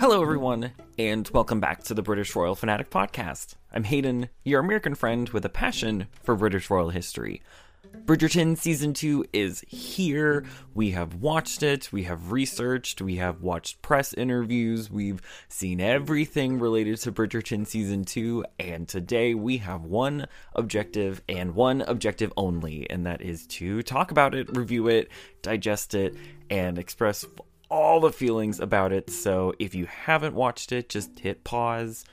Hello, everyone, and welcome back to the British Royal Fanatic Podcast. I'm Hayden, your American friend with a passion for British royal history. Bridgerton Season 2 is here. We have watched it, we have researched, we have watched press interviews, we've seen everything related to Bridgerton Season 2, and today we have one objective and one objective only, and that is to talk about it, review it, digest it, and express all the feelings about it. So if you haven't watched it, just hit pause,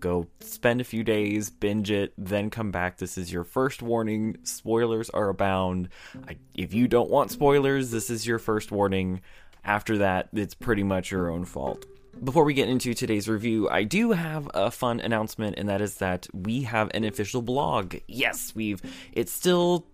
go spend a few days, binge it, then come back. This is your first warning. Spoilers are abound. I, if you don't want spoilers, this is your first warning. After that, it's pretty much your own fault. Before we get into today's review, I do have a fun announcement, and that is that we have an official blog. Yes, we've. It's still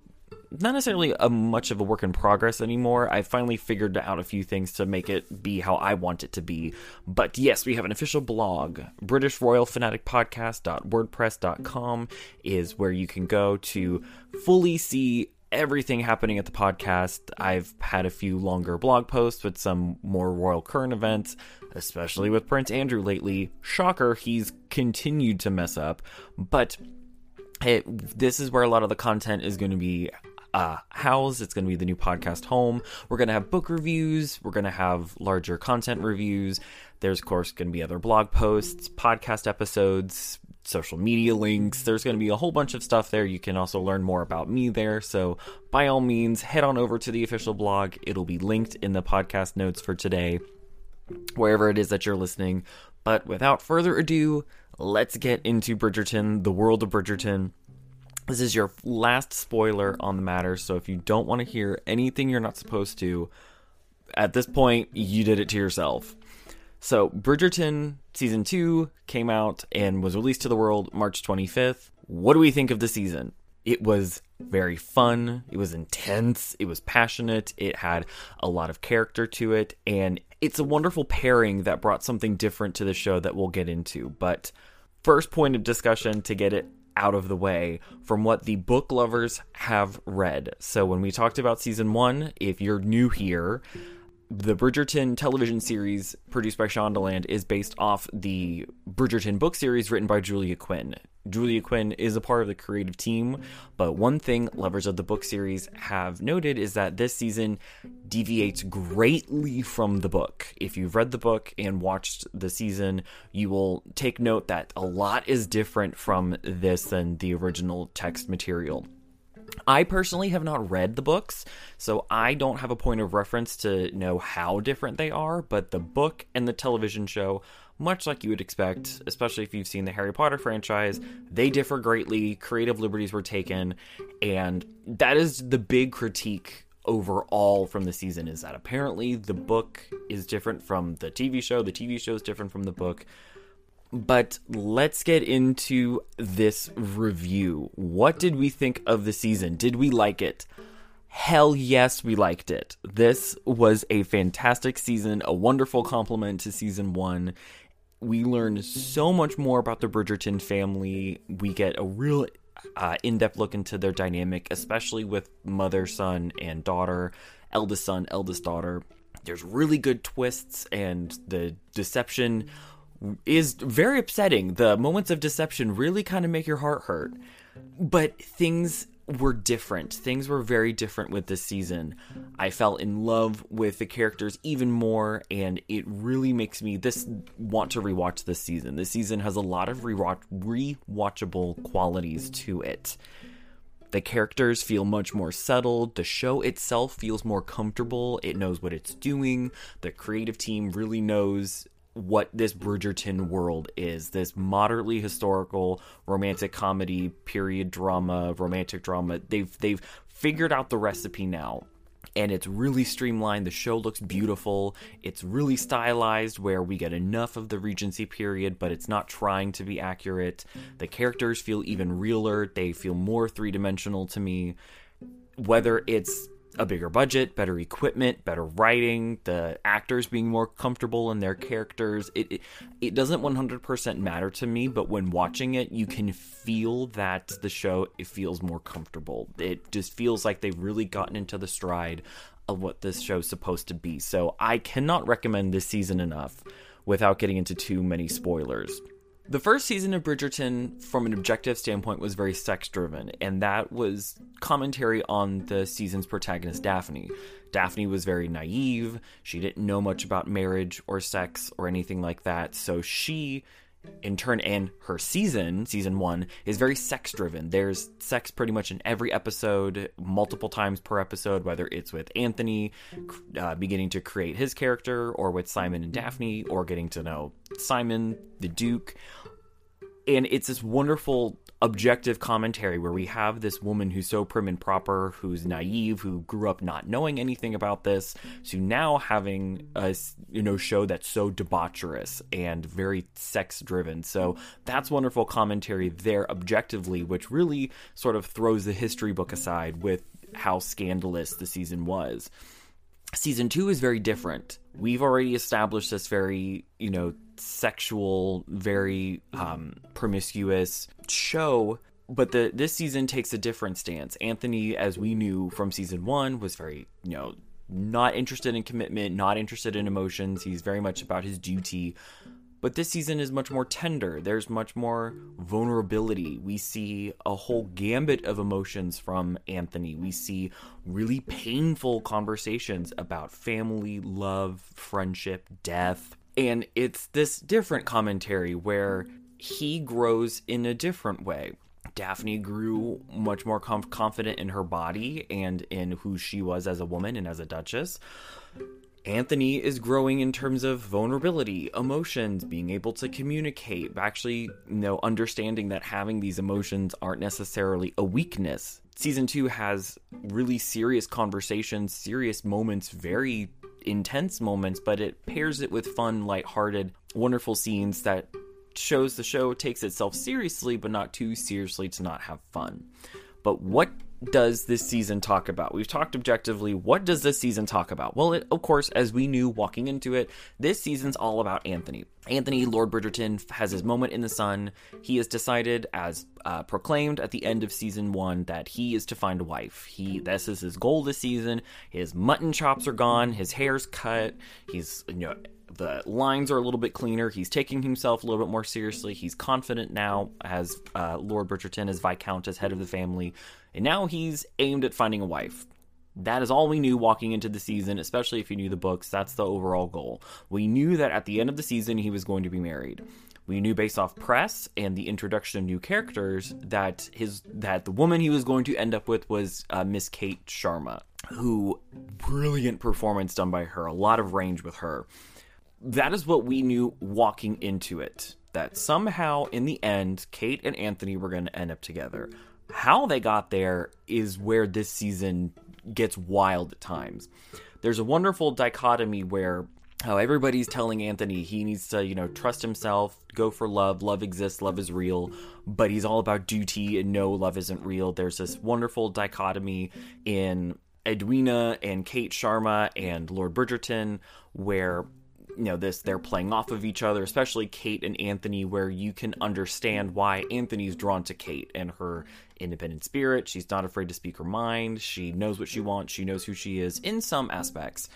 not necessarily a much of a work in progress anymore. I finally figured out a few things to make it be how I want it to be. But yes, we have an official blog. British Royal Fanatic Podcast.wordpress.com is where you can go to fully see everything happening at the podcast. I've had a few longer blog posts with some more royal current events, especially with Prince Andrew lately. Shocker, he's continued to mess up, but it, this is where a lot of the content is going to be uh, housed. It's going to be the new podcast home. We're going to have book reviews. We're going to have larger content reviews. There's, of course, going to be other blog posts, podcast episodes, social media links. There's going to be a whole bunch of stuff there. You can also learn more about me there. So, by all means, head on over to the official blog. It'll be linked in the podcast notes for today, wherever it is that you're listening. But without further ado, let's get into Bridgerton, the world of Bridgerton. This is your last spoiler on the matter, so if you don't want to hear anything you're not supposed to, at this point, you did it to yourself. So, Bridgerton season 2 came out and was released to the world March 25th. What do we think of the season? It was very fun, it was intense, it was passionate, it had a lot of character to it, and it's a wonderful pairing that brought something different to the show that we'll get into. But first point of discussion to get it out of the way from what the book lovers have read. So, when we talked about season one, if you're new here, the Bridgerton television series produced by Shondaland is based off the Bridgerton book series written by Julia Quinn. Julia Quinn is a part of the creative team, but one thing lovers of the book series have noted is that this season deviates greatly from the book. If you've read the book and watched the season, you will take note that a lot is different from this than the original text material. I personally have not read the books, so I don't have a point of reference to know how different they are, but the book and the television show, much like you would expect, especially if you've seen the Harry Potter franchise, they differ greatly. Creative liberties were taken, and that is the big critique overall from the season is that apparently the book is different from the TV show, the TV show is different from the book. But let's get into this review. What did we think of the season? Did we like it? Hell yes, we liked it. This was a fantastic season, a wonderful compliment to season one. We learn so much more about the Bridgerton family. We get a real uh, in depth look into their dynamic, especially with mother, son, and daughter, eldest son, eldest daughter. There's really good twists, and the deception is very upsetting. The moments of deception really kind of make your heart hurt. But things were different. Things were very different with this season. I fell in love with the characters even more, and it really makes me this want to rewatch this season. This season has a lot of rewatch rewatchable qualities to it. The characters feel much more settled. The show itself feels more comfortable. It knows what it's doing. The creative team really knows what this Bridgerton world is this moderately historical romantic comedy period drama romantic drama they've they've figured out the recipe now and it's really streamlined. The show looks beautiful. It's really stylized, where we get enough of the Regency period, but it's not trying to be accurate. The characters feel even realer, they feel more three dimensional to me. Whether it's a bigger budget, better equipment, better writing, the actors being more comfortable in their characters. It, it, it doesn't 100% matter to me, but when watching it, you can feel that the show it feels more comfortable. It just feels like they've really gotten into the stride of what this show's supposed to be. So I cannot recommend this season enough without getting into too many spoilers. The first season of Bridgerton, from an objective standpoint, was very sex driven, and that was commentary on the season's protagonist, Daphne. Daphne was very naive. She didn't know much about marriage or sex or anything like that. So she, in turn, and her season, season one, is very sex driven. There's sex pretty much in every episode, multiple times per episode, whether it's with Anthony uh, beginning to create his character, or with Simon and Daphne, or getting to know Simon, the Duke and it's this wonderful objective commentary where we have this woman who's so prim and proper, who's naive, who grew up not knowing anything about this, to now having a you know show that's so debaucherous and very sex driven. So that's wonderful commentary there objectively, which really sort of throws the history book aside with how scandalous the season was. Season two is very different. We've already established this very, you know, sexual, very um, promiscuous show. But the this season takes a different stance. Anthony, as we knew from season one, was very you know not interested in commitment, not interested in emotions. He's very much about his duty. But this season is much more tender. There's much more vulnerability. We see a whole gambit of emotions from Anthony. We see really painful conversations about family, love, friendship, death, and it's this different commentary where he grows in a different way. Daphne grew much more conf- confident in her body and in who she was as a woman and as a duchess. Anthony is growing in terms of vulnerability, emotions, being able to communicate, actually, you know, understanding that having these emotions aren't necessarily a weakness. Season 2 has really serious conversations, serious moments, very intense moments, but it pairs it with fun, lighthearted, wonderful scenes that shows the show takes itself seriously, but not too seriously to not have fun. But what does this season talk about? We've talked objectively. What does this season talk about? Well, it, of course, as we knew walking into it, this season's all about Anthony. Anthony, Lord Bridgerton, has his moment in the sun. He has decided, as uh, proclaimed at the end of season one, that he is to find a wife. He this is his goal this season. His mutton chops are gone. His hair's cut. He's you know the lines are a little bit cleaner. He's taking himself a little bit more seriously. He's confident now as uh, Lord Bridgerton, as Viscount, as head of the family, and now he's aimed at finding a wife. That is all we knew walking into the season, especially if you knew the books. That's the overall goal. We knew that at the end of the season he was going to be married. We knew based off press and the introduction of new characters that his that the woman he was going to end up with was uh, Miss Kate Sharma, who brilliant performance done by her, a lot of range with her. That is what we knew walking into it. That somehow in the end, Kate and Anthony were going to end up together. How they got there is where this season gets wild at times. There's a wonderful dichotomy where how everybody's telling Anthony he needs to, you know, trust himself, go for love, love exists, love is real, but he's all about duty and no, love isn't real. There's this wonderful dichotomy in Edwina and Kate Sharma and Lord Bridgerton where you know this they're playing off of each other especially kate and anthony where you can understand why anthony's drawn to kate and her independent spirit. She's not afraid to speak her mind. She knows what she wants. She knows who she is in some aspects.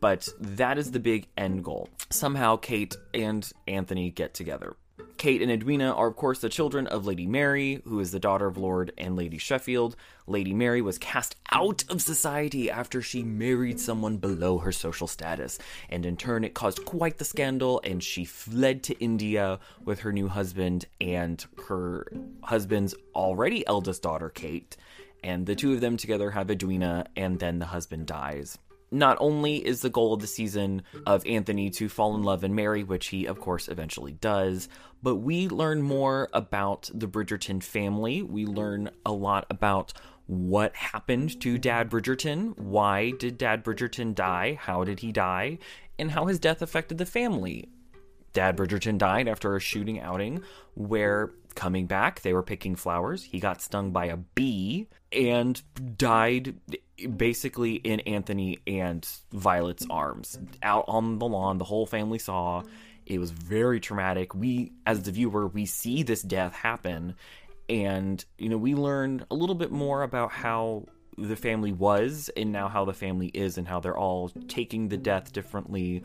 But that is the big end goal. Somehow kate and anthony get together Kate and Edwina are, of course, the children of Lady Mary, who is the daughter of Lord and Lady Sheffield. Lady Mary was cast out of society after she married someone below her social status, and in turn, it caused quite the scandal, and she fled to India with her new husband and her husband's already eldest daughter, Kate. And the two of them together have Edwina, and then the husband dies not only is the goal of the season of Anthony to fall in love and marry, which he, of course, eventually does, but we learn more about the Bridgerton family. We learn a lot about what happened to Dad Bridgerton, why did Dad Bridgerton die, how did he die, and how his death affected the family. Dad Bridgerton died after a shooting outing where coming back they were picking flowers. He got stung by a bee and died basically in Anthony and Violet's arms out on the lawn. The whole family saw. It was very traumatic. We, as the viewer, we see this death happen, and you know we learned a little bit more about how the family was and now how the family is and how they're all taking the death differently.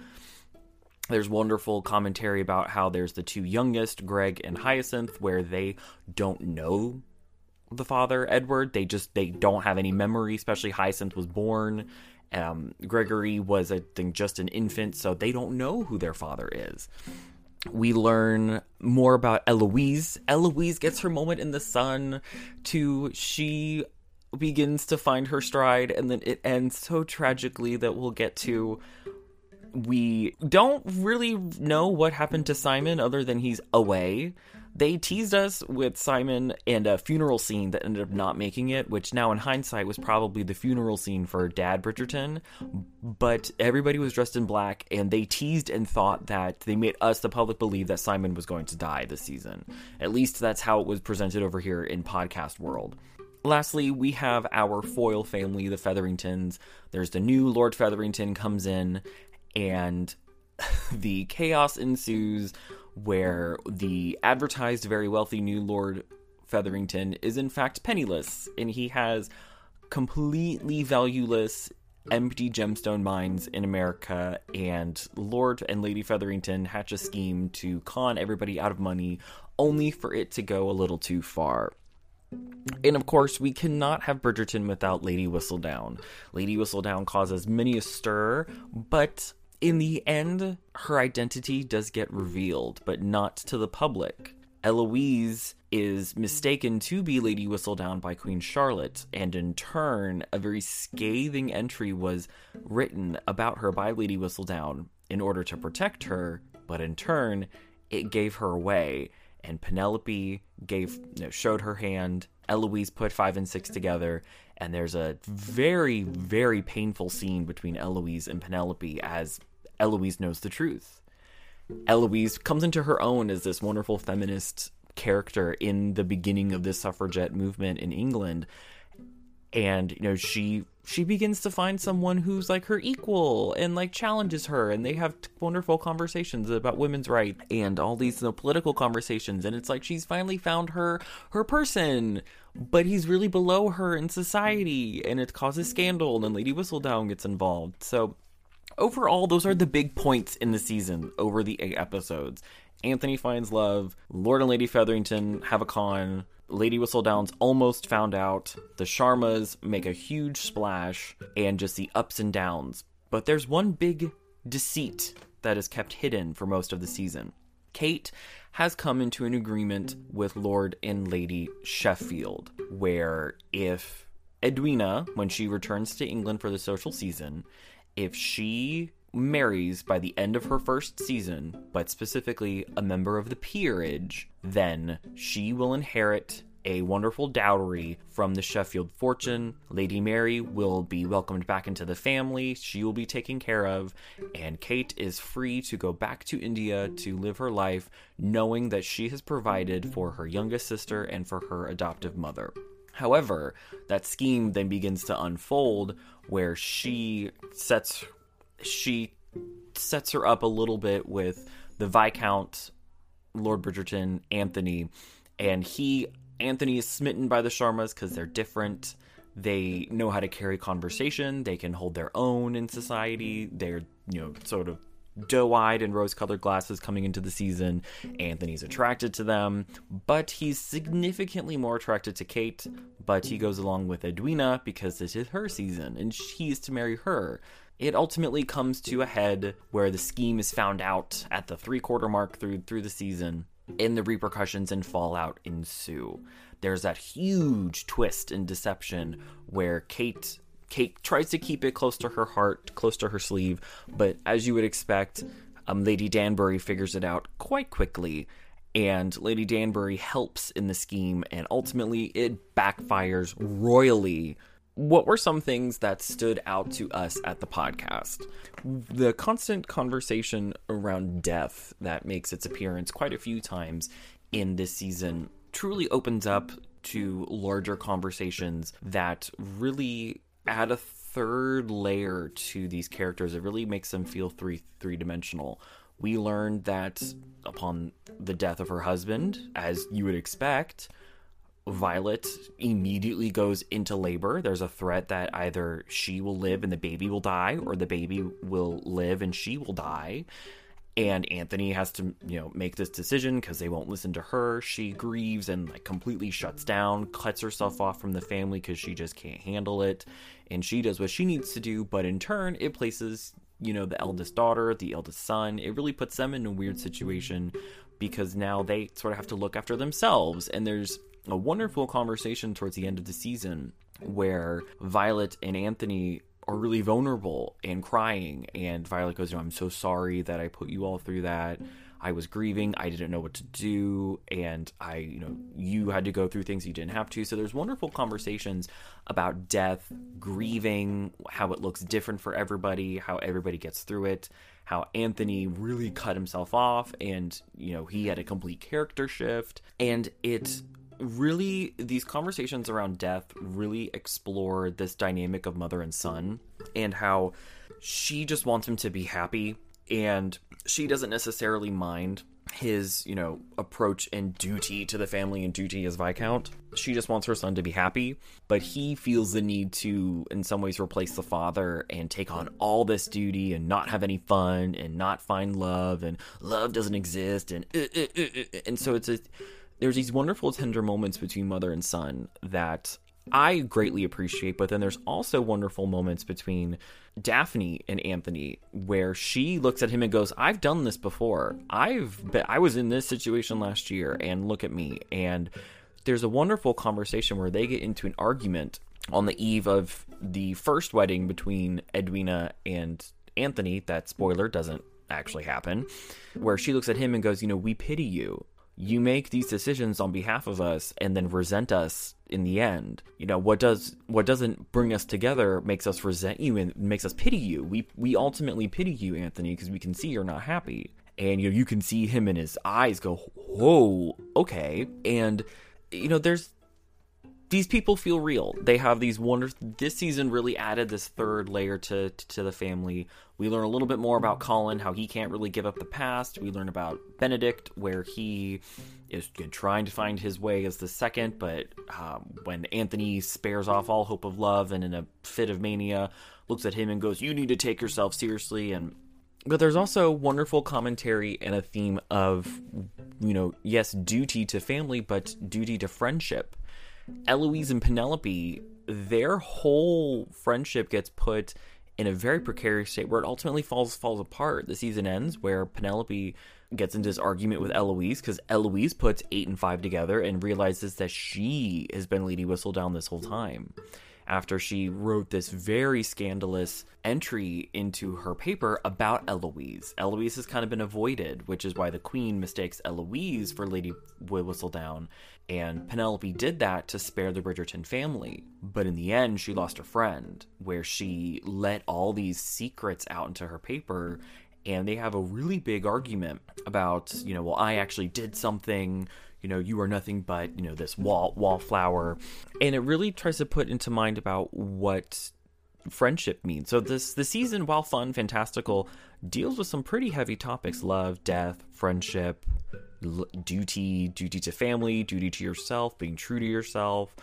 There's wonderful commentary about how there's the two youngest, Greg and Hyacinth, where they don't know the father Edward. They just they don't have any memory. Especially Hyacinth was born. Um, Gregory was, I think, just an infant, so they don't know who their father is. We learn more about Eloise. Eloise gets her moment in the sun. To she begins to find her stride, and then it ends so tragically that we'll get to we don't really know what happened to Simon other than he's away. They teased us with Simon and a funeral scene that ended up not making it, which now in hindsight was probably the funeral scene for Dad Bridgerton. But everybody was dressed in black, and they teased and thought that they made us, the public, believe that Simon was going to die this season. At least that's how it was presented over here in podcast world. Lastly, we have our foil family, the Featheringtons. There's the new Lord Featherington comes in, and the chaos ensues where the advertised very wealthy new Lord Featherington is in fact penniless and he has completely valueless empty gemstone mines in America and Lord and Lady Featherington hatch a scheme to con everybody out of money only for it to go a little too far. And of course, we cannot have Bridgerton without Lady Whistledown. Lady Whistledown causes many a stir, but in the end, her identity does get revealed, but not to the public. Eloise is mistaken to be Lady Whistledown by Queen Charlotte, and in turn, a very scathing entry was written about her by Lady Whistledown in order to protect her, but in turn, it gave her away. And Penelope gave you know, showed her hand. Eloise put five and six together, and there's a very, very painful scene between Eloise and Penelope as Eloise knows the truth. Eloise comes into her own as this wonderful feminist character in the beginning of this suffragette movement in England. And, you know, she she begins to find someone who's like her equal and like challenges her. And they have wonderful conversations about women's rights and all these you know, political conversations. And it's like she's finally found her her person. But he's really below her in society. And it causes scandal. And then lady whistledown gets involved. So overall, those are the big points in the season over the eight episodes. Anthony finds love. Lord and Lady Featherington have a con. Lady Whistledown's almost found out. The Sharmas make a huge splash, and just the ups and downs. But there's one big deceit that is kept hidden for most of the season. Kate has come into an agreement with Lord and Lady Sheffield, where if Edwina, when she returns to England for the social season, if she marries by the end of her first season, but specifically a member of the peerage, then she will inherit a wonderful dowry from the Sheffield fortune. Lady Mary will be welcomed back into the family. She will be taken care of, and Kate is free to go back to India to live her life, knowing that she has provided for her youngest sister and for her adoptive mother. However, that scheme then begins to unfold where she sets she sets her up a little bit with the Viscount Lord Bridgerton Anthony and he Anthony is smitten by the Sharmas because they're different. They know how to carry conversation. They can hold their own in society. They're, you know, sort of doe eyed and rose colored glasses coming into the season. Anthony's attracted to them, but he's significantly more attracted to Kate. But he goes along with Edwina because this is her season and he's to marry her. It ultimately comes to a head where the scheme is found out at the three quarter mark through through the season, and the repercussions and fallout ensue. There's that huge twist and deception where Kate Kate tries to keep it close to her heart, close to her sleeve, but as you would expect, um, Lady Danbury figures it out quite quickly, and Lady Danbury helps in the scheme, and ultimately it backfires royally. What were some things that stood out to us at the podcast? The constant conversation around death that makes its appearance quite a few times in this season truly opens up to larger conversations that really add a third layer to these characters. It really makes them feel three three dimensional we learned that upon the death of her husband, as you would expect, Violet immediately goes into labor. There's a threat that either she will live and the baby will die, or the baby will live and she will die. And Anthony has to, you know, make this decision because they won't listen to her. She grieves and like completely shuts down, cuts herself off from the family because she just can't handle it. And she does what she needs to do, but in turn, it places you know, the eldest daughter, the eldest son. It really puts them in a weird situation because now they sort of have to look after themselves. And there's a wonderful conversation towards the end of the season where Violet and Anthony are really vulnerable and crying. And Violet goes, I'm so sorry that I put you all through that. I was grieving. I didn't know what to do. And I, you know, you had to go through things you didn't have to. So there's wonderful conversations about death, grieving, how it looks different for everybody, how everybody gets through it, how Anthony really cut himself off and, you know, he had a complete character shift. And it really, these conversations around death really explore this dynamic of mother and son and how she just wants him to be happy and she doesn't necessarily mind his, you know, approach and duty to the family and duty as Viscount. She just wants her son to be happy, but he feels the need to, in some ways, replace the father and take on all this duty and not have any fun and not find love and love doesn't exist and uh, uh, uh, and so it's a there's these wonderful tender moments between mother and son that I greatly appreciate, but then there's also wonderful moments between Daphne and Anthony where she looks at him and goes, "I've done this before. I've been, I was in this situation last year and look at me." And there's a wonderful conversation where they get into an argument on the eve of the first wedding between Edwina and Anthony. That spoiler doesn't actually happen, where she looks at him and goes, "You know, we pity you you make these decisions on behalf of us and then resent us in the end. You know what does what doesn't bring us together makes us resent you and makes us pity you. We we ultimately pity you anthony because we can see you're not happy. And you know you can see him in his eyes go whoa okay. And you know there's these people feel real. They have these wonderful. This season really added this third layer to to the family. We learn a little bit more about Colin, how he can't really give up the past. We learn about Benedict, where he is trying to find his way as the second, but um, when Anthony spares off all hope of love and in a fit of mania, looks at him and goes, "You need to take yourself seriously." And but there's also wonderful commentary and a theme of, you know, yes, duty to family, but duty to friendship Eloise and Penelope, their whole friendship gets put in a very precarious state where it ultimately falls falls apart. The season ends where Penelope gets into this argument with Eloise because Eloise puts eight and five together and realizes that she has been Lady Whistledown this whole time after she wrote this very scandalous entry into her paper about Eloise. Eloise has kind of been avoided, which is why the Queen mistakes Eloise for Lady Whistledown, and Penelope did that to spare the Bridgerton family. But in the end, she lost her friend, where she let all these secrets out into her paper and they have a really big argument about, you know, well, I actually did something you know, you are nothing but, you know, this wall wallflower. And it really tries to put into mind about what friendship means. So this the season, while fun, fantastical, deals with some pretty heavy topics: love, death, friendship, l- duty, duty to family, duty to yourself, being true to yourself.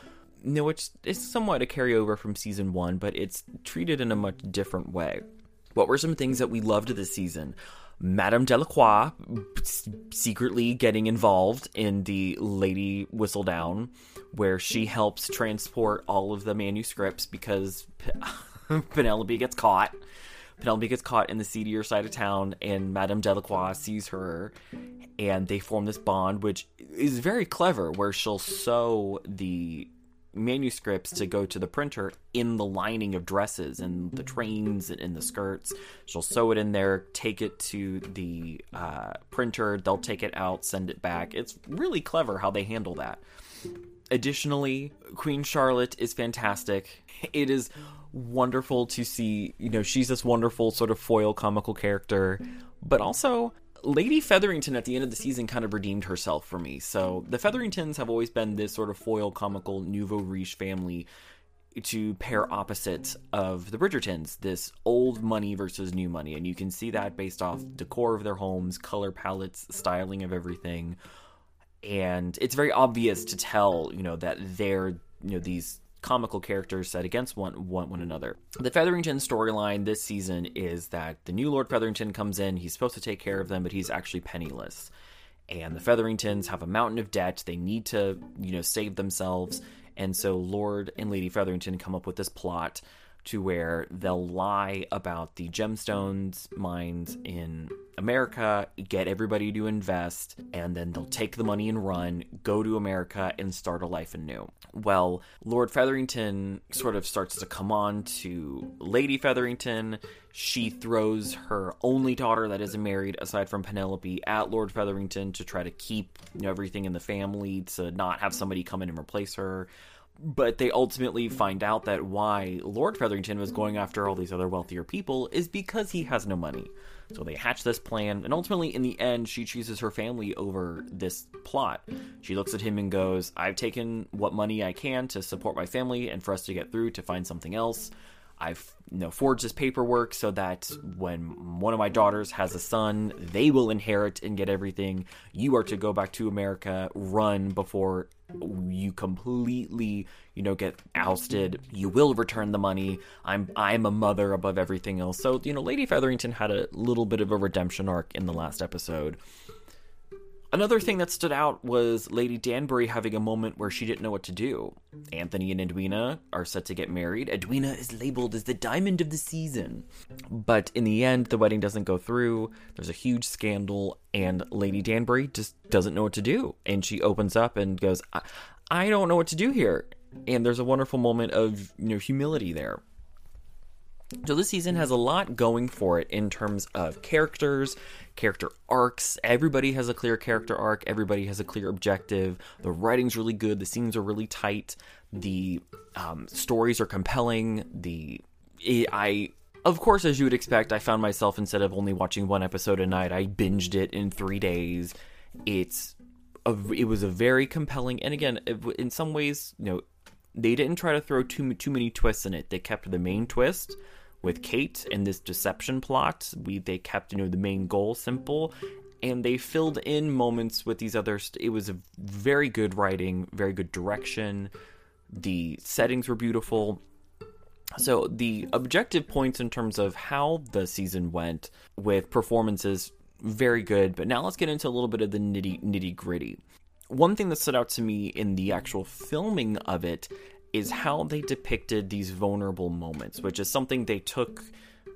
You know, which is somewhat a carryover from season one, but it's treated in a much different way. What were some things that we loved this season? Madame Delacroix secretly getting involved in the Lady Whistledown, where she helps transport all of the manuscripts because Penelope gets caught. Penelope gets caught in the seedier side of town, and Madame Delacroix sees her, and they form this bond, which is very clever, where she'll sew the manuscripts to go to the printer in the lining of dresses and the trains and in the skirts. She'll sew it in there, take it to the uh, printer. They'll take it out, send it back. It's really clever how they handle that. Additionally, Queen Charlotte is fantastic. It is wonderful to see, you know, she's this wonderful sort of foil comical character, but also Lady Featherington at the end of the season kind of redeemed herself for me. So the Featheringtons have always been this sort of foil comical nouveau riche family to pair opposites of the Bridgertons, this old money versus new money. And you can see that based off decor of their homes, color palettes, styling of everything. And it's very obvious to tell, you know, that they're, you know, these comical characters set against one, one, one another. The Featherington storyline this season is that the new Lord Featherington comes in, he's supposed to take care of them, but he's actually penniless. And the Featheringtons have a mountain of debt. They need to, you know, save themselves. And so Lord and Lady Featherington come up with this plot to where they'll lie about the gemstones mines in America, get everybody to invest, and then they'll take the money and run, go to America, and start a life anew. Well, Lord Featherington sort of starts to come on to Lady Featherington. She throws her only daughter that isn't married, aside from Penelope, at Lord Featherington to try to keep you know, everything in the family, to not have somebody come in and replace her but they ultimately find out that why Lord Featherington was going after all these other wealthier people is because he has no money. So they hatch this plan, and ultimately, in the end, she chooses her family over this plot. She looks at him and goes, I've taken what money I can to support my family and for us to get through to find something else. I've you know forged this paperwork so that when one of my daughters has a son, they will inherit and get everything. You are to go back to America, run before you completely you know get ousted. You will return the money. I'm i'm a mother above everything else. So you know lady featherington had a little bit of a redemption arc in the last episode Another thing that stood out was Lady Danbury having a moment where she didn't know what to do. Anthony and Edwina are set to get married. Edwina is labeled as the diamond of the season. But in the end, the wedding doesn't go through. There's a huge scandal, and Lady Danbury just doesn't know what to do. And she opens up and goes, I, I don't know what to do here. And there's a wonderful moment of you know humility there. So this season has a lot going for it in terms of characters, character arcs. Everybody has a clear character arc, everybody has a clear objective. The writing's really good, the scenes are really tight, the um, stories are compelling. The I of course, as you would expect, I found myself instead of only watching one episode a night, I binged it in three days. It's a, it was a very compelling, and again, in some ways, you know, they didn't try to throw too too many twists in it. They kept the main twist, with Kate and this deception plot. We they kept you know the main goal simple, and they filled in moments with these other. St- it was a very good writing, very good direction. The settings were beautiful. So the objective points in terms of how the season went with performances very good. But now let's get into a little bit of the nitty nitty gritty. One thing that stood out to me in the actual filming of it is how they depicted these vulnerable moments, which is something they took.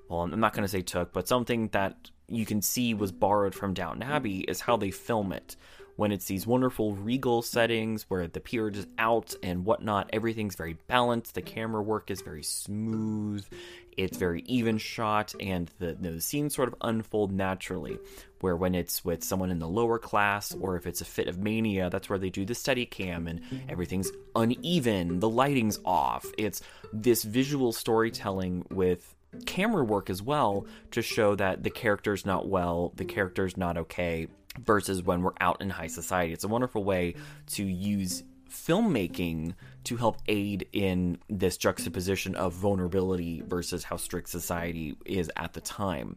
Well, I'm not going to say took, but something that you can see was borrowed from Downton Abbey is how they film it. When it's these wonderful regal settings where the peerage is out and whatnot, everything's very balanced. The camera work is very smooth. It's very even shot, and the, the scenes sort of unfold naturally where when it's with someone in the lower class or if it's a fit of mania that's where they do the steady cam and everything's uneven the lighting's off. It's this visual storytelling with camera work as well to show that the character's not well the character's not okay versus when we're out in high society. It's a wonderful way to use filmmaking to help aid in this juxtaposition of vulnerability versus how strict society is at the time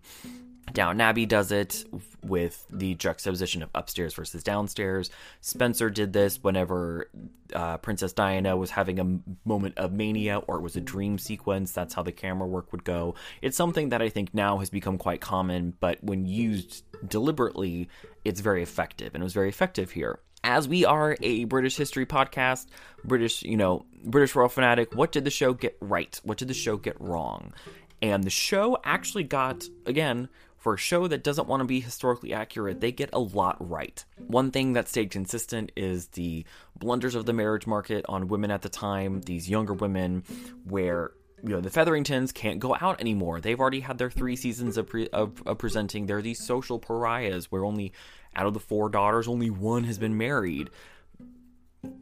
Downton Abbey does it with the juxtaposition of upstairs versus downstairs. Spencer did this whenever uh, Princess Diana was having a moment of mania or it was a dream sequence. That's how the camera work would go. It's something that I think now has become quite common, but when used deliberately, it's very effective. And it was very effective here. As we are a British history podcast, British, you know, British Royal Fanatic, what did the show get right? What did the show get wrong? And the show actually got, again, for a show that doesn't want to be historically accurate, they get a lot right. One thing that stayed consistent is the blunders of the marriage market on women at the time, these younger women, where you know the Featheringtons can't go out anymore. They've already had their three seasons of, pre- of, of presenting. They're these social pariahs where only out of the four daughters, only one has been married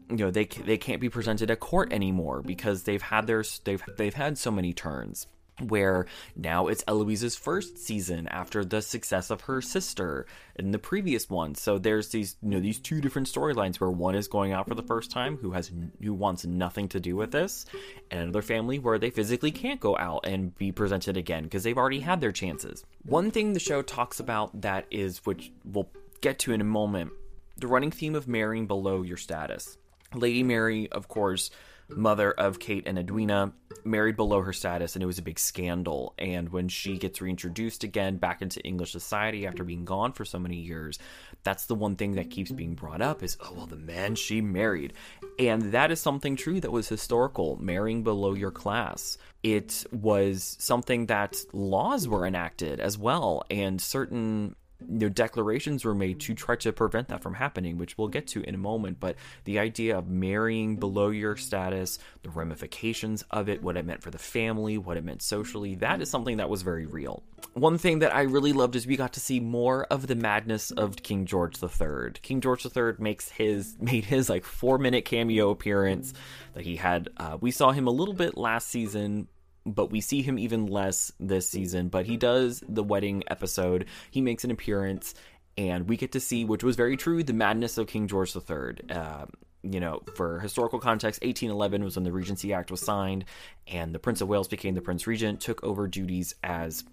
you know they they can't be presented at court anymore because they've had their they've they've had so many turns where now it's Eloise's first season after the success of her sister in the previous one. So there's these you know these two different storylines where one is going out for the first time who has who wants nothing to do with this, and another family where they physically can't go out and be presented again because they've already had their chances. One thing the show talks about that is which we'll get to in a moment, the running theme of marrying below your status. Lady Mary, of course, mother of Kate and Edwina, married below her status, and it was a big scandal. And when she gets reintroduced again back into English society after being gone for so many years, that's the one thing that keeps being brought up is, oh, well, the man she married. And that is something true that was historical, marrying below your class. It was something that laws were enacted as well, and certain you know, declarations were made to try to prevent that from happening, which we'll get to in a moment. But the idea of marrying below your status, the ramifications of it, what it meant for the family, what it meant socially, that is something that was very real. One thing that I really loved is we got to see more of the madness of King George III. King George III makes his made his like four minute cameo appearance that he had. Uh, we saw him a little bit last season, but we see him even less this season. But he does the wedding episode. He makes an appearance, and we get to see, which was very true, the madness of King George III. Uh, you know, for historical context, 1811 was when the Regency Act was signed, and the Prince of Wales became the Prince Regent, took over duties as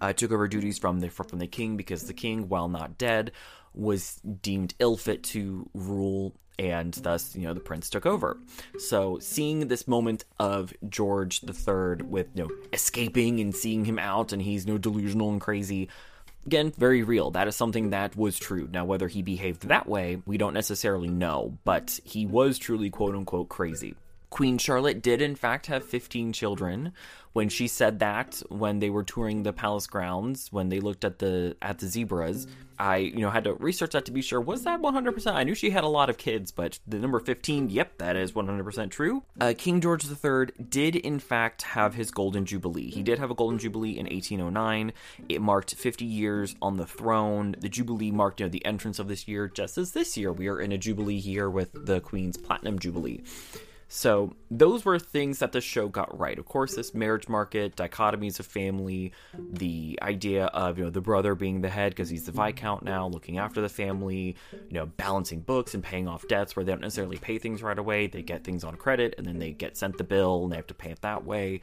uh, took over duties from the from the king because the king, while not dead, was deemed ill fit to rule and thus you know the prince took over. So seeing this moment of george III with you know escaping and seeing him out and he's you know delusional and crazy again very real. That is something that was true. Now whether he behaved that way we don't necessarily know but he was truly quote unquote crazy Queen Charlotte did in fact have 15 children. When she said that when they were touring the palace grounds, when they looked at the at the zebras, I you know had to research that to be sure was that 100%. I knew she had a lot of kids, but the number 15, yep, that is 100% true. Uh, King George III did in fact have his golden jubilee. He did have a golden jubilee in 1809. It marked 50 years on the throne. The jubilee marked you know the entrance of this year, just as this year we are in a jubilee year with the Queen's platinum jubilee. So those were things that the show got right. Of course, this marriage market, dichotomies of family, the idea of you know the brother being the head because he's the viscount now, looking after the family, you know, balancing books and paying off debts where they don't necessarily pay things right away. They get things on credit and then they get sent the bill and they have to pay it that way.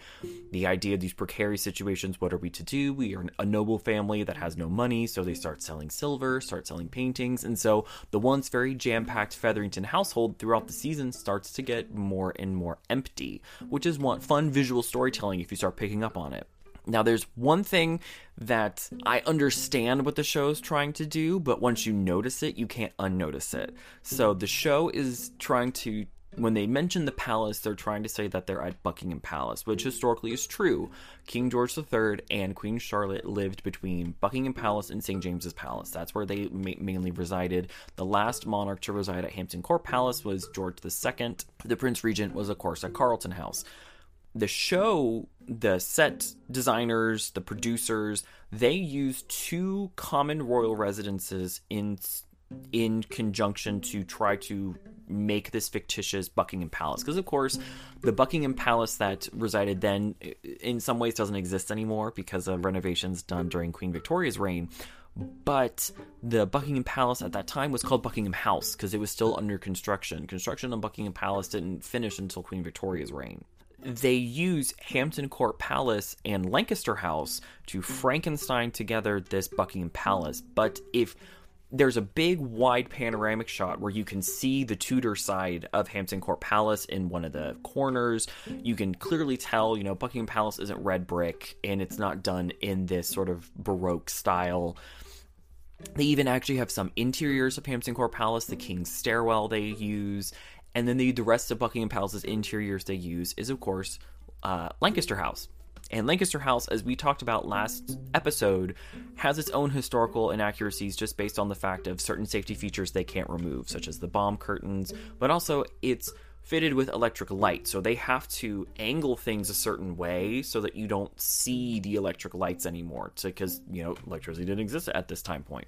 The idea of these precarious situations, what are we to do? We are a noble family that has no money, so they start selling silver, start selling paintings, and so the once very jam-packed Featherington household throughout the season starts to get more and more empty, which is what fun visual storytelling if you start picking up on it. Now, there's one thing that I understand what the show is trying to do, but once you notice it, you can't unnotice it. So the show is trying to when they mention the palace, they're trying to say that they're at Buckingham Palace, which historically is true. King George III and Queen Charlotte lived between Buckingham Palace and St. James's Palace. That's where they ma- mainly resided. The last monarch to reside at Hampton Court Palace was George II. The Prince Regent was, of course, at Carlton House. The show, the set designers, the producers, they used two common royal residences in in conjunction to try to make this fictitious Buckingham Palace. Because, of course, the Buckingham Palace that resided then, in some ways, doesn't exist anymore because of renovations done during Queen Victoria's reign. But the Buckingham Palace at that time was called Buckingham House because it was still under construction. Construction on Buckingham Palace didn't finish until Queen Victoria's reign they use Hampton Court Palace and Lancaster House to Frankenstein together this Buckingham Palace. But if there's a big wide panoramic shot where you can see the Tudor side of Hampton Court Palace in one of the corners. You can clearly tell, you know, Buckingham Palace isn't red brick and it's not done in this sort of Baroque style. They even actually have some interiors of Hampton Court Palace, the King's stairwell they use, and then the, the rest of Buckingham Palace's interiors they use is, of course, uh, Lancaster House. And Lancaster House, as we talked about last episode, has its own historical inaccuracies just based on the fact of certain safety features they can't remove, such as the bomb curtains, but also it's fitted with electric light. So they have to angle things a certain way so that you don't see the electric lights anymore because, you know, electricity didn't exist at this time point.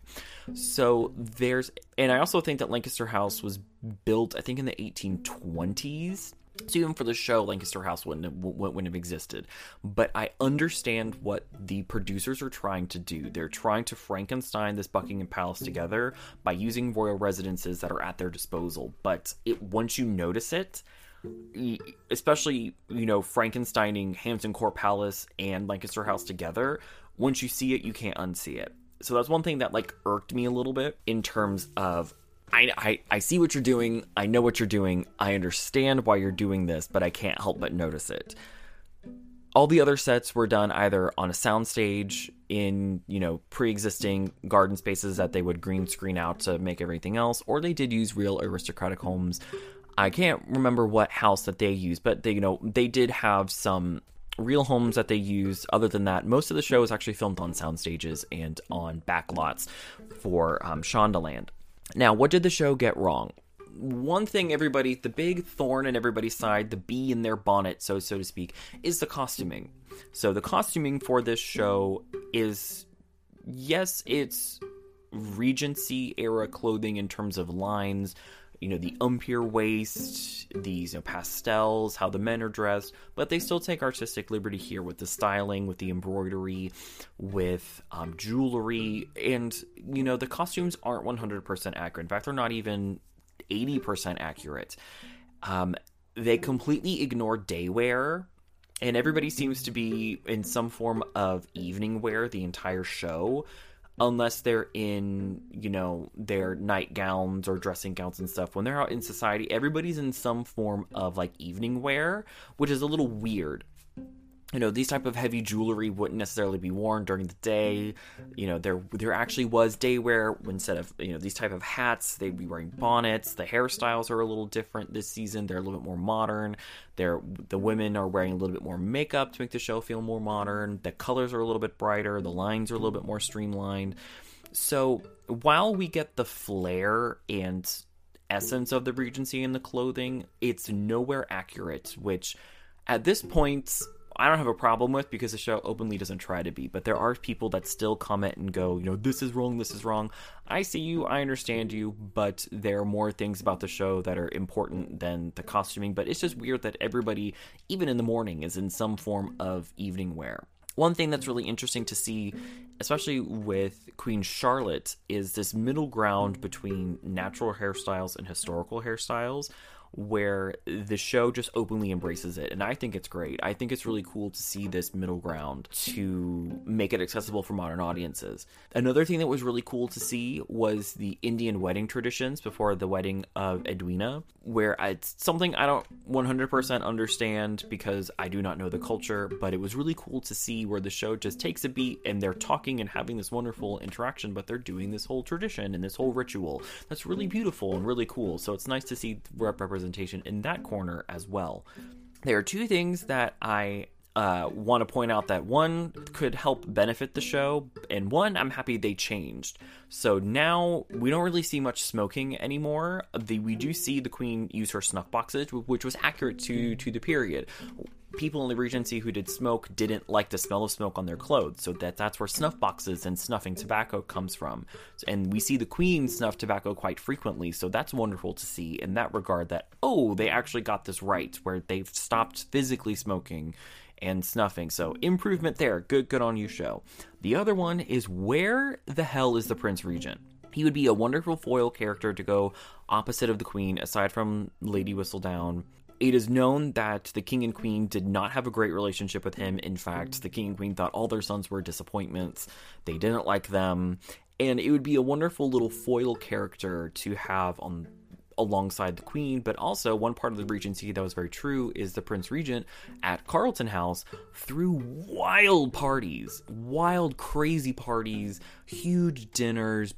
So there's, and I also think that Lancaster House was built, I think, in the 1820s. So even for the show, Lancaster House wouldn't have, wouldn't have existed. But I understand what the producers are trying to do. They're trying to Frankenstein this Buckingham Palace together by using royal residences that are at their disposal. But it once you notice it, especially you know Frankensteining Hampton Court Palace and Lancaster House together, once you see it, you can't unsee it. So that's one thing that like irked me a little bit in terms of I, I, I see what you're doing. I know what you're doing. I understand why you're doing this, but I can't help but notice it. All the other sets were done either on a soundstage in, you know, pre-existing garden spaces that they would green screen out to make everything else, or they did use real aristocratic homes. I can't remember what house that they used, but they, you know, they did have some real homes that they used. Other than that, most of the show is actually filmed on sound stages and on back lots for um, Shondaland. Now, what did the show get wrong? One thing everybody, the big thorn in everybody's side, the bee in their bonnet, so so to speak, is the costuming. So the costuming for this show is yes, it's Regency era clothing in terms of lines, you know, the empire waist, these you know, pastels, how the men are dressed, but they still take artistic liberty here with the styling, with the embroidery, with um, jewelry, and you know, the costumes aren't 100% accurate. In fact, they're not even 80% accurate. Um, they completely ignore day wear, and everybody seems to be in some form of evening wear the entire show unless they're in you know their nightgowns or dressing gowns and stuff. When they're out in society everybody's in some form of like evening wear which is a little weird you know these type of heavy jewelry wouldn't necessarily be worn during the day. You know there there actually was day wear instead of you know these type of hats they'd be wearing bonnets. The hairstyles are a little different this season. They're a little bit more modern. They're the women are wearing a little bit more makeup to make the show feel more modern. The colors are a little bit brighter. The lines are a little bit more streamlined. So while we get the flair and essence of the regency in the clothing it's nowhere accurate which at this point I don't have a problem with because the show openly doesn't try to be, but there are people that still comment and go, you know, this is wrong, this is wrong. I see you, I understand you, but there are more things about the show that are important than the costuming. But it's just weird that everybody, even in the morning, is in some form of evening wear. One thing that's really interesting to see, especially with Queen Charlotte, is this middle ground between natural hairstyles and historical hairstyles where the show just openly embraces it and i think it's great. I think it's really cool to see this middle ground to make it accessible for modern audiences. Another thing that was really cool to see was the indian wedding traditions before the wedding of edwina where it's something i don't 100% understand because i do not know the culture but it was really cool to see where the show just takes a beat and they're talking and having this wonderful interaction but they're doing this whole tradition and this whole ritual. That's really beautiful and really cool. So it's nice to see representation representation in that corner as well. There are two things that I uh, want to point out that one could help benefit the show, and one I'm happy they changed. So now we don't really see much smoking anymore. The, we do see the Queen use her snuff boxes, which was accurate to to the period people in the Regency who did smoke didn't like the smell of smoke on their clothes, so that that's where snuff boxes and snuffing tobacco comes from. And we see the Queen snuff tobacco quite frequently, so that's wonderful to see in that regard. That oh, they actually got this right, where they've stopped physically smoking and snuffing. So improvement there. Good, good on you, show. The other one is where the hell is the Prince Regent? He would be a wonderful foil character to go opposite of the Queen, aside from Lady Whistledown it is known that the king and queen did not have a great relationship with him. In fact, the king and queen thought all their sons were disappointments. They didn't like them. And it would be a wonderful little foil character to have on alongside the queen, but also one part of the regency that was very true is the prince regent at Carlton House threw wild parties, wild crazy parties, huge dinners,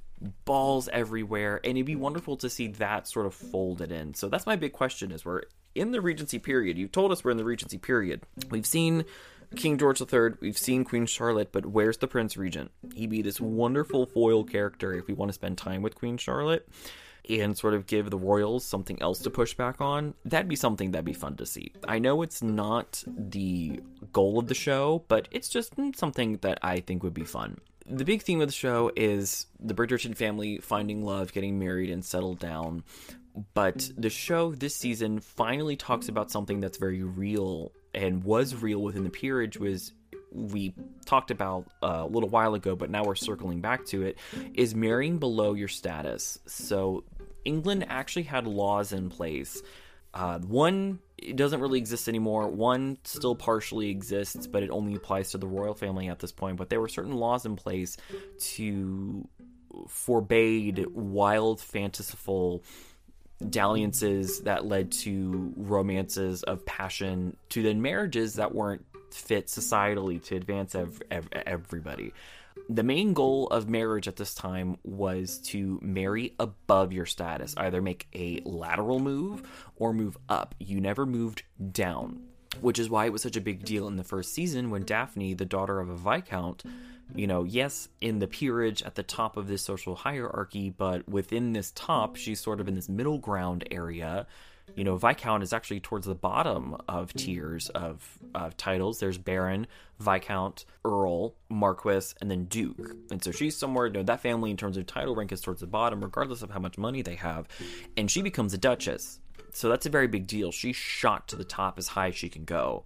balls everywhere and it'd be wonderful to see that sort of folded in so that's my big question is we're in the Regency period. You've told us we're in the Regency period. We've seen King George III, we've seen Queen Charlotte, but where's the Prince Regent? He'd be this wonderful foil character if we want to spend time with Queen Charlotte and sort of give the royals something else to push back on, that'd be something that'd be fun to see. I know it's not the goal of the show, but it's just something that I think would be fun. The big theme of the show is the Bridgerton family finding love, getting married, and settled down. But the show this season finally talks about something that's very real and was real within the peerage was we talked about uh, a little while ago, but now we're circling back to it, is marrying below your status. So England actually had laws in place. Uh, one it doesn't really exist anymore. One still partially exists, but it only applies to the royal family at this point. But there were certain laws in place to forbade wild, fanciful dalliances that led to romances of passion to then marriages that weren't fit societally to advance ev- ev- everybody. The main goal of marriage at this time was to marry above your status, either make a lateral move or move up. You never moved down, which is why it was such a big deal in the first season when Daphne, the daughter of a viscount, you know, yes, in the peerage at the top of this social hierarchy, but within this top, she's sort of in this middle ground area you know, Viscount is actually towards the bottom of tiers of, of titles. There's Baron, Viscount, Earl, Marquis, and then Duke. And so she's somewhere, you know, that family in terms of title rank is towards the bottom, regardless of how much money they have. And she becomes a Duchess. So that's a very big deal. She shot to the top as high as she can go.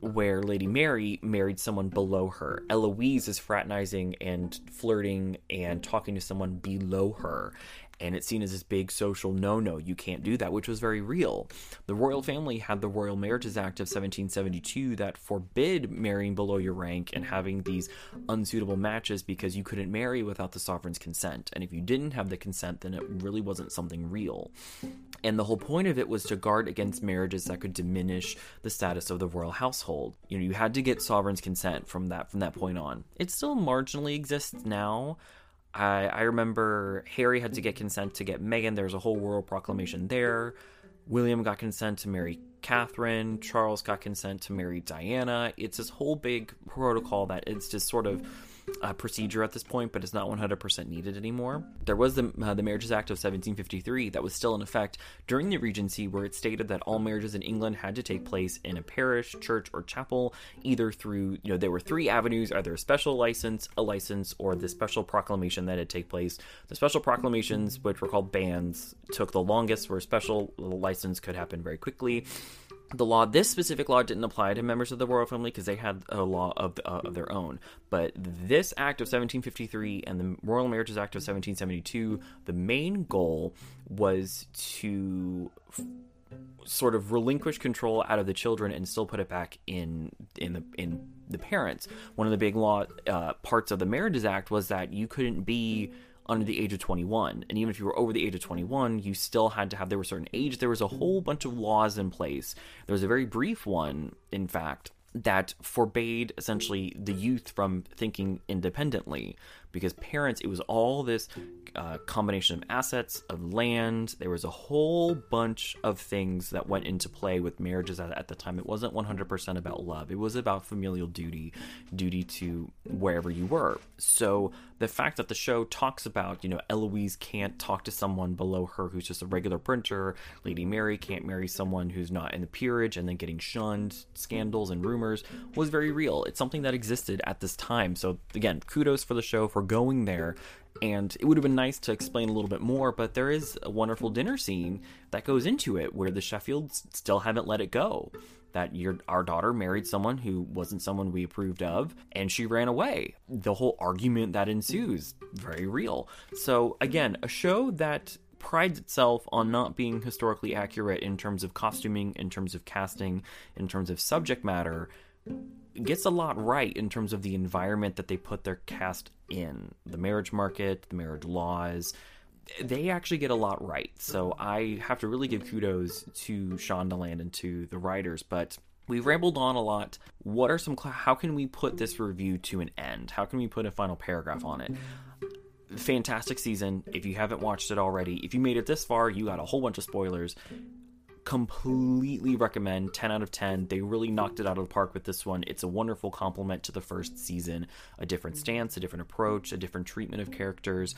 Where Lady Mary married someone below her. Eloise is fraternizing and flirting and talking to someone below her and it's seen as this big social no no. You can't do that, which was very real. The royal family had the Royal Marriages Act of 1772 that forbid marrying below your rank and having these unsuitable matches because you couldn't marry without the sovereign's consent. And if you didn't have the consent, then it really wasn't something real. And the whole point of it was to guard against marriages that could diminish the status of the royal household. You know, you had to get sovereign's consent from that from that point on. It still marginally exists now, I, I remember Harry had to get consent to get Meghan. There was a whole royal proclamation there. William got consent to marry Catherine. Charles got consent to marry Diana. It's this whole big protocol that it's just sort of uh, procedure at this point, but it's not 100% needed anymore. There was the, uh, the Marriages Act of 1753 that was still in effect during the Regency, where it stated that all marriages in England had to take place in a parish, church, or chapel, either through, you know, there were three avenues either a special license, a license, or the special proclamation that had take place. The special proclamations, which were called banns, took the longest, where a special license could happen very quickly the law this specific law didn't apply to members of the royal family because they had a law of, uh, of their own. But this act of 1753 and the royal marriages act of 1772 the main goal was to f- sort of relinquish control out of the children and still put it back in in the in the parents. One of the big law uh, parts of the marriages act was that you couldn't be under the age of 21. And even if you were over the age of 21, you still had to have, there were certain age. There was a whole bunch of laws in place. There was a very brief one, in fact, that forbade essentially the youth from thinking independently because parents, it was all this uh, combination of assets, of land. There was a whole bunch of things that went into play with marriages at, at the time. It wasn't 100% about love, it was about familial duty, duty to wherever you were. So the fact that the show talks about, you know, Eloise can't talk to someone below her who's just a regular printer, Lady Mary can't marry someone who's not in the peerage and then getting shunned, scandals and rumors was very real. It's something that existed at this time. So again, kudos for the show for going there and it would have been nice to explain a little bit more, but there is a wonderful dinner scene that goes into it where the Sheffields still haven't let it go. That your our daughter married someone who wasn't someone we approved of, and she ran away. The whole argument that ensues, very real. So again, a show that prides itself on not being historically accurate in terms of costuming, in terms of casting, in terms of subject matter, gets a lot right in terms of the environment that they put their cast in the marriage market, the marriage laws. They actually get a lot right. So I have to really give kudos to Shondaland and to the writers. But we've rambled on a lot. What are some, how can we put this review to an end? How can we put a final paragraph on it? Fantastic season. If you haven't watched it already, if you made it this far, you got a whole bunch of spoilers completely recommend 10 out of 10 they really knocked it out of the park with this one it's a wonderful complement to the first season a different stance a different approach a different treatment of characters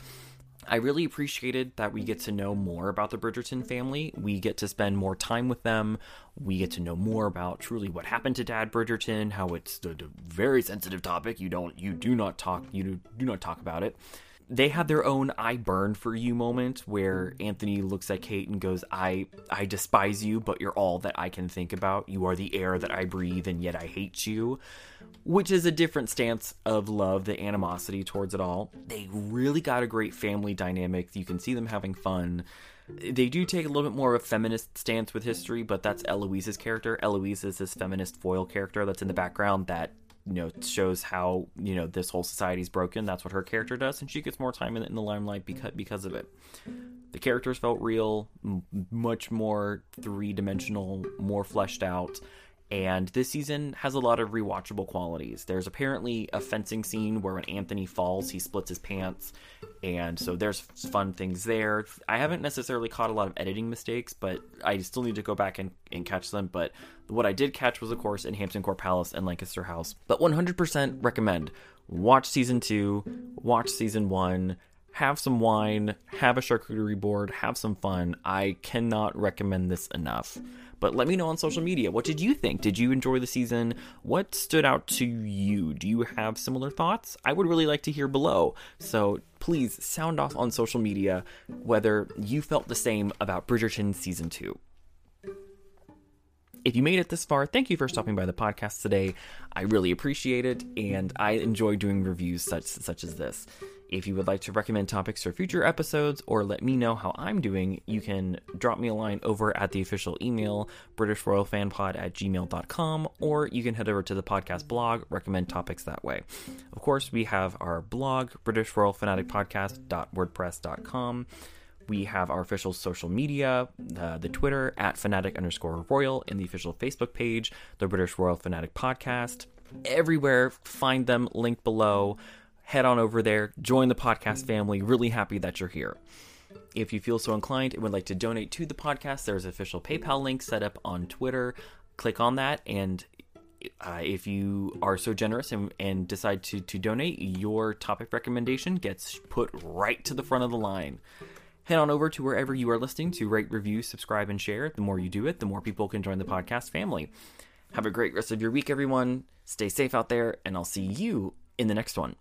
I really appreciated that we get to know more about the Bridgerton family. We get to spend more time with them. We get to know more about truly what happened to Dad Bridgerton, how it's a very sensitive topic. You don't, you do not talk, you do not talk about it they had their own I burn for you moment where Anthony looks at Kate and goes, I I despise you, but you're all that I can think about. You are the air that I breathe, and yet I hate you. Which is a different stance of love, the animosity towards it all. They really got a great family dynamic. You can see them having fun. They do take a little bit more of a feminist stance with history, but that's Eloise's character. Eloise is this feminist foil character that's in the background that you know shows how you know this whole society's broken. That's what her character does and she gets more time in, in the limelight because because of it. The characters felt real m- much more three-dimensional more fleshed out and this season has a lot of rewatchable qualities. There's apparently a fencing scene where when Anthony falls, he splits his pants, and so there's fun things there. I haven't necessarily caught a lot of editing mistakes, but I still need to go back and, and catch them. But what I did catch was, of course, in Hampton Court Palace and Lancaster House. But 100% recommend watch season two, watch season one, have some wine, have a charcuterie board, have some fun. I cannot recommend this enough. But let me know on social media. What did you think? Did you enjoy the season? What stood out to you? Do you have similar thoughts? I would really like to hear below. So please sound off on social media whether you felt the same about Bridgerton Season 2. If you made it this far, thank you for stopping by the podcast today. I really appreciate it, and I enjoy doing reviews such such as this. If you would like to recommend topics for future episodes or let me know how I'm doing, you can drop me a line over at the official email, BritishRoyalFanPod at gmail.com, or you can head over to the podcast blog, recommend topics that way. Of course, we have our blog, BritishRoyalFanaticPodcast.wordpress.com. We have our official social media, uh, the Twitter at fanatic underscore royal, and the official Facebook page, the British Royal Fanatic Podcast. Everywhere, find them, link below head on over there, join the podcast family. Really happy that you're here. If you feel so inclined and would like to donate to the podcast, there's an official PayPal link set up on Twitter. Click on that, and uh, if you are so generous and, and decide to, to donate, your topic recommendation gets put right to the front of the line. Head on over to wherever you are listening to rate, review, subscribe, and share. The more you do it, the more people can join the podcast family. Have a great rest of your week, everyone. Stay safe out there, and I'll see you in the next one.